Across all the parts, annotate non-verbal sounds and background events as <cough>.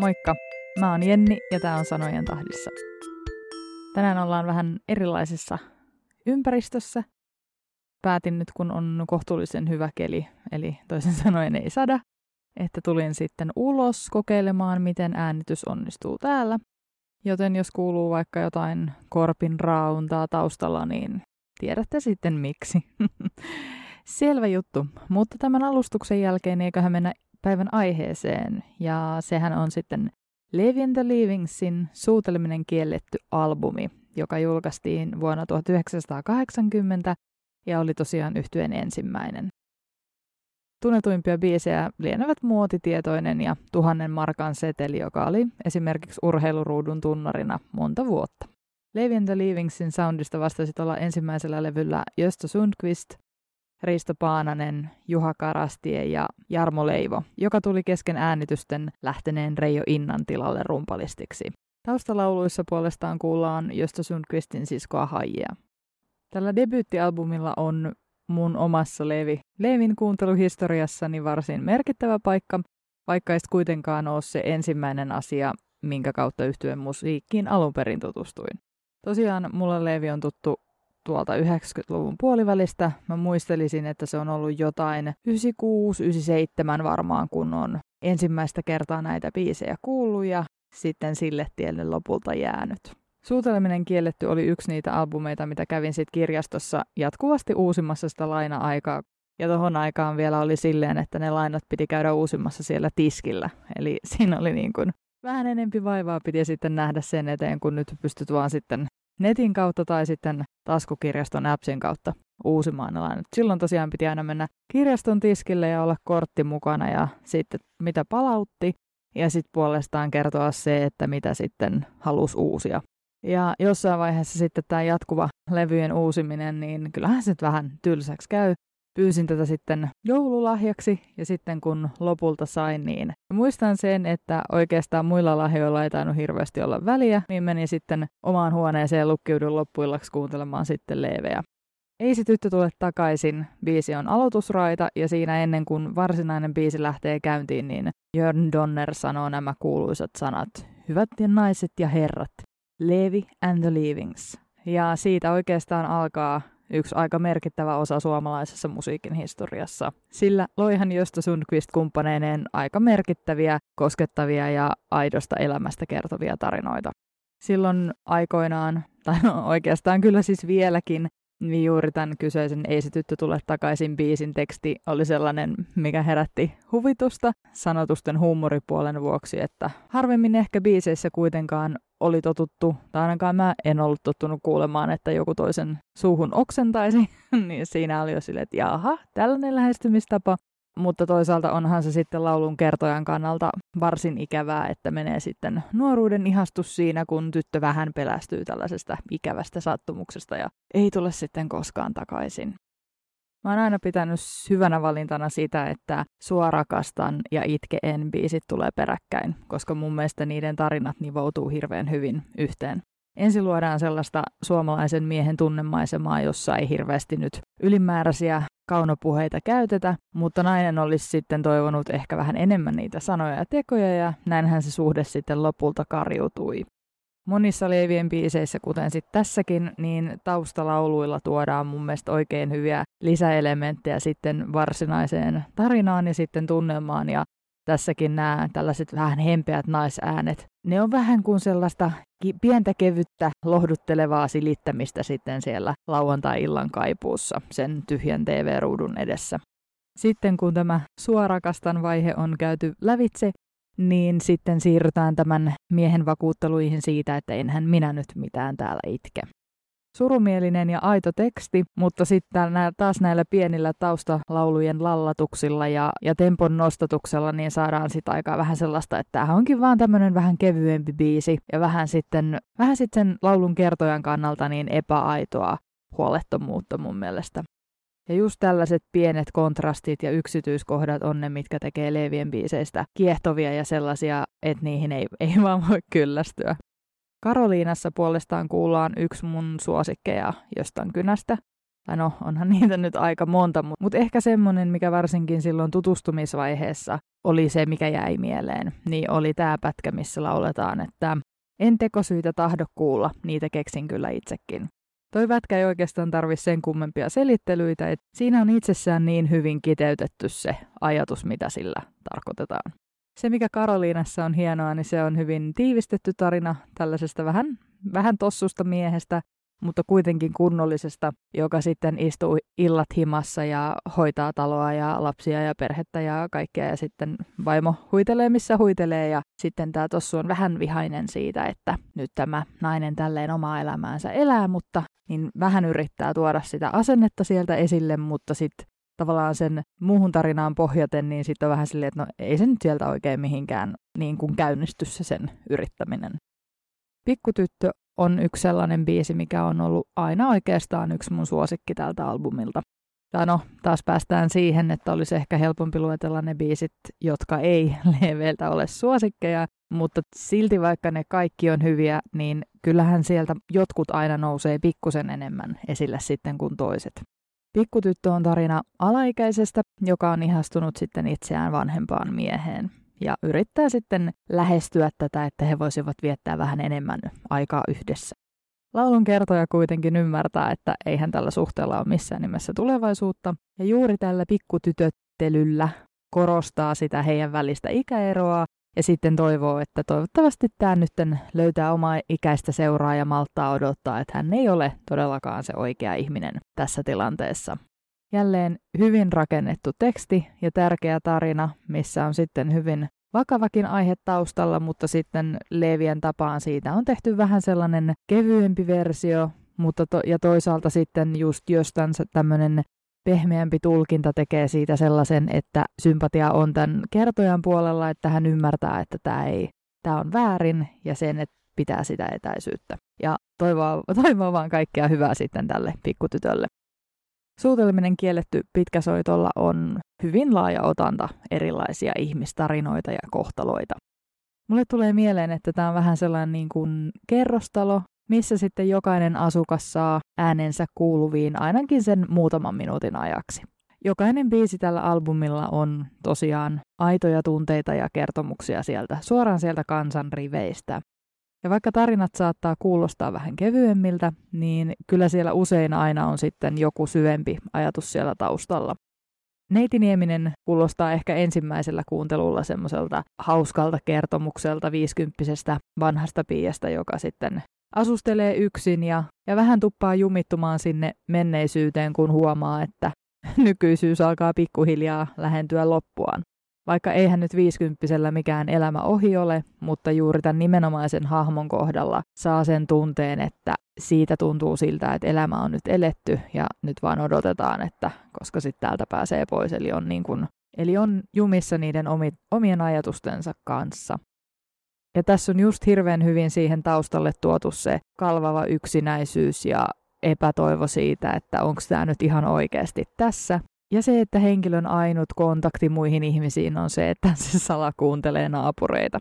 Moikka! Mä oon Jenni ja tää on Sanojen tahdissa. Tänään ollaan vähän erilaisessa ympäristössä. Päätin nyt, kun on kohtuullisen hyvä keli, eli toisin sanoen ei sada, että tulin sitten ulos kokeilemaan, miten äänitys onnistuu täällä. Joten jos kuuluu vaikka jotain korpin rauntaa taustalla, niin tiedätte sitten miksi. <laughs> Selvä juttu, mutta tämän alustuksen jälkeen eiköhän mennä päivän aiheeseen, ja sehän on sitten Levi and the Leavingsin Suuteleminen kielletty albumi, joka julkaistiin vuonna 1980 ja oli tosiaan yhtyeen ensimmäinen. Tunnetuimpia biisejä lienevät muotitietoinen ja tuhannen markan seteli, joka oli esimerkiksi urheiluruudun tunnarina monta vuotta. Levi and the Leavingsin soundista vastasi tuolla ensimmäisellä levyllä Jöstä Sundqvist, Risto Paananen, Juha Karastie ja Jarmo Leivo, joka tuli kesken äänitysten lähteneen Reijo Innan tilalle rumpalistiksi. Taustalauluissa puolestaan kuullaan Jöstä Sundqvistin siskoa Haijia. Tällä debyyttialbumilla on mun omassa Levi, Levin kuunteluhistoriassani varsin merkittävä paikka, vaikka ei kuitenkaan ole se ensimmäinen asia, minkä kautta yhtyen musiikkiin alun perin tutustuin. Tosiaan mulla Levi on tuttu tuolta 90-luvun puolivälistä. Mä muistelisin, että se on ollut jotain 96-97 varmaan, kun on ensimmäistä kertaa näitä biisejä kuullut ja sitten sille tielle lopulta jäänyt. Suuteleminen kielletty oli yksi niitä albumeita, mitä kävin sitten kirjastossa jatkuvasti uusimassa sitä laina-aikaa. Ja tuohon aikaan vielä oli silleen, että ne lainat piti käydä uusimassa siellä tiskillä. Eli siinä oli niin kuin vähän enempi vaivaa piti sitten nähdä sen eteen, kun nyt pystyt vaan sitten netin kautta tai sitten taskukirjaston appsin kautta uusimaan. Silloin tosiaan piti aina mennä kirjaston tiskille ja olla kortti mukana ja sitten mitä palautti ja sitten puolestaan kertoa se, että mitä sitten halusi uusia. Ja jossain vaiheessa sitten tämä jatkuva levyjen uusiminen, niin kyllähän se vähän tylsäksi käy. Pyysin tätä sitten joululahjaksi ja sitten kun lopulta sain, niin muistan sen, että oikeastaan muilla lahjoilla ei tainnut hirveästi olla väliä, niin menin sitten omaan huoneeseen lukkiudun loppuillaksi kuuntelemaan sitten leveä. Ei se tyttö tule takaisin. Biisi on aloitusraita ja siinä ennen kuin varsinainen biisi lähtee käyntiin, niin Jörn Donner sanoo nämä kuuluisat sanat. Hyvät ja naiset ja herrat, Levi and the Leavings. Ja siitä oikeastaan alkaa yksi aika merkittävä osa suomalaisessa musiikin historiassa. Sillä loihan Josta Sundqvist kumppaneineen aika merkittäviä, koskettavia ja aidosta elämästä kertovia tarinoita. Silloin aikoinaan, tai no oikeastaan kyllä siis vieläkin, niin juuri tämän kyseisen Ei se tyttö tule takaisin biisin teksti oli sellainen, mikä herätti huvitusta sanotusten huumoripuolen vuoksi, että harvemmin ehkä biiseissä kuitenkaan oli totuttu, tai ainakaan mä en ollut tottunut kuulemaan, että joku toisen suuhun oksentaisi, <laughs> niin siinä oli jo silleen, että jaha, tällainen lähestymistapa. Mutta toisaalta onhan se sitten laulun kertojan kannalta varsin ikävää, että menee sitten nuoruuden ihastus siinä, kun tyttö vähän pelästyy tällaisesta ikävästä sattumuksesta ja ei tule sitten koskaan takaisin. Mä oon aina pitänyt hyvänä valintana sitä, että Sua rakastan ja Itke en biisit tulee peräkkäin, koska mun mielestä niiden tarinat nivoutuu hirveän hyvin yhteen. Ensin luodaan sellaista suomalaisen miehen tunnemaisemaa, jossa ei hirveästi nyt ylimääräisiä kaunopuheita käytetä, mutta nainen olisi sitten toivonut ehkä vähän enemmän niitä sanoja ja tekoja ja näinhän se suhde sitten lopulta karjutui. Monissa Leevien biiseissä, kuten sitten tässäkin, niin taustalauluilla tuodaan mun mielestä oikein hyviä lisäelementtejä sitten varsinaiseen tarinaan ja sitten tunnelmaan. Ja tässäkin nämä tällaiset vähän hempeät naisäänet, ne on vähän kuin sellaista pientä kevyttä lohduttelevaa silittämistä sitten siellä lauantai-illan kaipuussa sen tyhjän TV-ruudun edessä. Sitten kun tämä suorakastan vaihe on käyty lävitse, niin sitten siirrytään tämän miehen vakuutteluihin siitä, että enhän minä nyt mitään täällä itke. Surumielinen ja aito teksti, mutta sitten taas näillä pienillä taustalaulujen lallatuksilla ja, ja tempon nostatuksella niin saadaan sitten aikaa vähän sellaista, että tämä onkin vaan tämmöinen vähän kevyempi biisi ja vähän sitten, vähän sitten sen laulun kertojan kannalta niin epäaitoa huolettomuutta mun mielestä. Ja just tällaiset pienet kontrastit ja yksityiskohdat on ne, mitkä tekee Leevien biiseistä kiehtovia ja sellaisia, että niihin ei, ei vaan voi kyllästyä. Karoliinassa puolestaan kuullaan yksi mun suosikkeja jostain kynästä. Tai no, onhan niitä nyt aika monta, mutta mut ehkä semmoinen, mikä varsinkin silloin tutustumisvaiheessa oli se, mikä jäi mieleen, niin oli tämä pätkä, missä lauletaan, että en tekosyitä tahdo kuulla, niitä keksin kyllä itsekin. Toi pätkä ei oikeastaan tarvitse sen kummempia selittelyitä, että siinä on itsessään niin hyvin kiteytetty se ajatus, mitä sillä tarkoitetaan. Se, mikä Karoliinassa on hienoa, niin se on hyvin tiivistetty tarina tällaisesta vähän, vähän tossusta miehestä, mutta kuitenkin kunnollisesta, joka sitten istuu illat himassa ja hoitaa taloa ja lapsia ja perhettä ja kaikkea. Ja sitten vaimo huitelee missä huitelee. Ja sitten tämä tossu on vähän vihainen siitä, että nyt tämä nainen tälleen omaa elämäänsä elää, mutta niin vähän yrittää tuoda sitä asennetta sieltä esille, mutta sitten tavallaan sen muuhun tarinaan pohjaten, niin sitten on vähän silleen, että no ei se nyt sieltä oikein mihinkään niin kuin käynnisty se sen yrittäminen. Pikkutyttö on yksi sellainen biisi, mikä on ollut aina oikeastaan yksi mun suosikki tältä albumilta. Tai no, taas päästään siihen, että olisi ehkä helpompi luetella ne biisit, jotka ei <laughs> leveiltä ole suosikkeja, mutta silti vaikka ne kaikki on hyviä, niin kyllähän sieltä jotkut aina nousee pikkusen enemmän esille sitten kuin toiset. Pikkutyttö on tarina alaikäisestä, joka on ihastunut sitten itseään vanhempaan mieheen ja yrittää sitten lähestyä tätä, että he voisivat viettää vähän enemmän aikaa yhdessä. Laulun kertoja kuitenkin ymmärtää, että eihän tällä suhteella ole missään nimessä tulevaisuutta, ja juuri tällä pikkutytöttelyllä korostaa sitä heidän välistä ikäeroa, ja sitten toivoo, että toivottavasti tämä nyt löytää omaa ikäistä seuraa ja malttaa odottaa, että hän ei ole todellakaan se oikea ihminen tässä tilanteessa. Jälleen hyvin rakennettu teksti ja tärkeä tarina, missä on sitten hyvin vakavakin aihe taustalla, mutta sitten Leevien tapaan siitä on tehty vähän sellainen kevyempi versio, mutta to- ja toisaalta sitten just jostain tämmöinen pehmeämpi tulkinta tekee siitä sellaisen, että sympatia on tämän kertojan puolella, että hän ymmärtää, että tämä ei, tämä on väärin ja sen, että pitää sitä etäisyyttä. Ja toivoo, toivoo vaan kaikkea hyvää sitten tälle pikkutytölle. Suuteleminen kielletty pitkäsoitolla on hyvin laaja otanta erilaisia ihmistarinoita ja kohtaloita. Mulle tulee mieleen, että tämä on vähän sellainen niin kuin kerrostalo, missä sitten jokainen asukas saa äänensä kuuluviin ainakin sen muutaman minuutin ajaksi. Jokainen biisi tällä albumilla on tosiaan aitoja tunteita ja kertomuksia sieltä, suoraan sieltä kansan riveistä. Ja vaikka tarinat saattaa kuulostaa vähän kevyemmiltä, niin kyllä siellä usein aina on sitten joku syvempi ajatus siellä taustalla. Neiti Nieminen kuulostaa ehkä ensimmäisellä kuuntelulla semmoiselta hauskalta kertomukselta viisikymppisestä vanhasta piiasta, joka sitten asustelee yksin ja, ja vähän tuppaa jumittumaan sinne menneisyyteen, kun huomaa, että <laughs> nykyisyys alkaa pikkuhiljaa lähentyä loppuaan. Vaikka eihän nyt viisikymppisellä mikään elämä ohi ole, mutta juuri tämän nimenomaisen hahmon kohdalla saa sen tunteen, että siitä tuntuu siltä, että elämä on nyt eletty ja nyt vaan odotetaan, että koska sitten täältä pääsee pois. Eli on, niin kuin, eli on jumissa niiden omi, omien ajatustensa kanssa. Ja tässä on just hirveän hyvin siihen taustalle tuotu se kalvava yksinäisyys ja epätoivo siitä, että onko tämä nyt ihan oikeasti tässä. Ja se, että henkilön ainut kontakti muihin ihmisiin on se, että se salakuuntelee naapureita.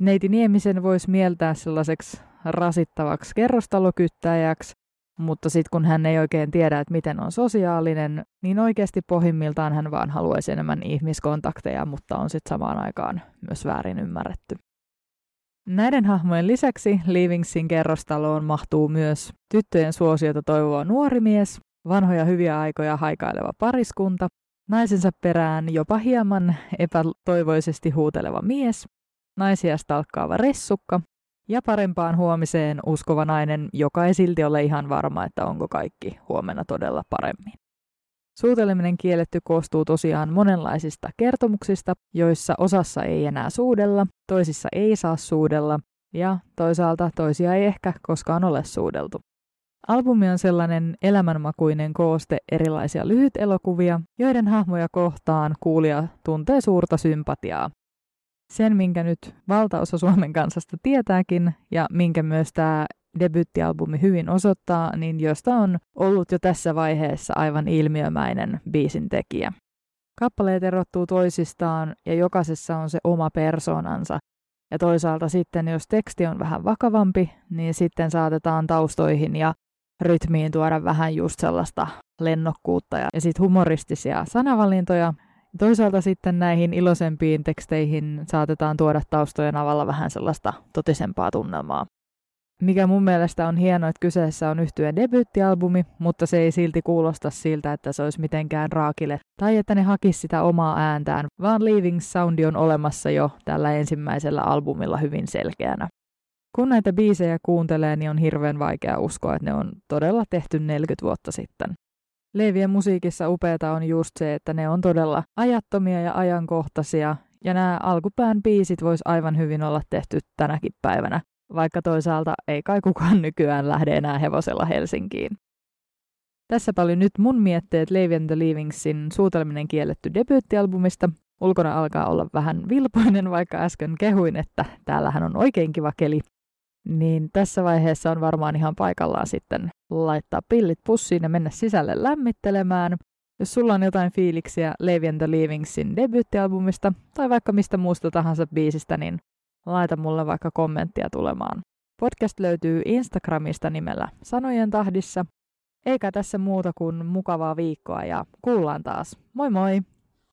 Neiti Niemisen voisi mieltää sellaiseksi rasittavaksi kerrostalokyttäjäksi, mutta sitten kun hän ei oikein tiedä, että miten on sosiaalinen, niin oikeasti pohjimmiltaan hän vaan haluaisi enemmän ihmiskontakteja, mutta on sitten samaan aikaan myös väärin ymmärretty. Näiden hahmojen lisäksi Livingsin kerrostaloon mahtuu myös tyttöjen suosiota toivova nuori mies, vanhoja hyviä aikoja haikaileva pariskunta, naisensa perään jopa hieman epätoivoisesti huuteleva mies, naisia stalkkaava ressukka ja parempaan huomiseen uskova nainen, joka ei silti ole ihan varma, että onko kaikki huomenna todella paremmin. Suuteleminen kielletty koostuu tosiaan monenlaisista kertomuksista, joissa osassa ei enää suudella, toisissa ei saa suudella ja toisaalta toisia ei ehkä koskaan ole suudeltu. Albumi on sellainen elämänmakuinen kooste erilaisia lyhytelokuvia, joiden hahmoja kohtaan kuulija tuntee suurta sympatiaa. Sen, minkä nyt valtaosa Suomen kansasta tietääkin, ja minkä myös tämä debyttialbumi hyvin osoittaa, niin josta on ollut jo tässä vaiheessa aivan ilmiömäinen biisin tekijä. Kappaleet erottuu toisistaan ja jokaisessa on se oma persoonansa. Ja toisaalta sitten, jos teksti on vähän vakavampi, niin sitten saatetaan taustoihin ja rytmiin tuoda vähän just sellaista lennokkuutta ja, ja sitten humoristisia sanavalintoja. Toisaalta sitten näihin iloisempiin teksteihin saatetaan tuoda taustojen avalla vähän sellaista totisempaa tunnelmaa. Mikä mun mielestä on hienoa, että kyseessä on yhtyeen debyyttialbumi, mutta se ei silti kuulosta siltä, että se olisi mitenkään raakille tai että ne hakisi sitä omaa ääntään, vaan Leaving Soundi on olemassa jo tällä ensimmäisellä albumilla hyvin selkeänä. Kun näitä biisejä kuuntelee, niin on hirveän vaikea uskoa, että ne on todella tehty 40 vuotta sitten. Leivien musiikissa upeata on just se, että ne on todella ajattomia ja ajankohtaisia, ja nämä alkupään biisit vois aivan hyvin olla tehty tänäkin päivänä, vaikka toisaalta ei kai kukaan nykyään lähde enää hevosella Helsinkiin. Tässä oli nyt mun mietteet Levi and the Leavingsin suutelminen kielletty debyyttialbumista. Ulkona alkaa olla vähän vilpoinen, vaikka äsken kehuin, että täällähän on oikein kiva keli. Niin tässä vaiheessa on varmaan ihan paikallaan sitten laittaa pillit pussiin ja mennä sisälle lämmittelemään. Jos sulla on jotain fiiliksiä Levi and the Leavingsin debyyttialbumista tai vaikka mistä muusta tahansa biisistä, niin laita mulle vaikka kommenttia tulemaan. Podcast löytyy Instagramista nimellä Sanojen tahdissa. Eikä tässä muuta kuin mukavaa viikkoa ja kuullaan taas. Moi moi!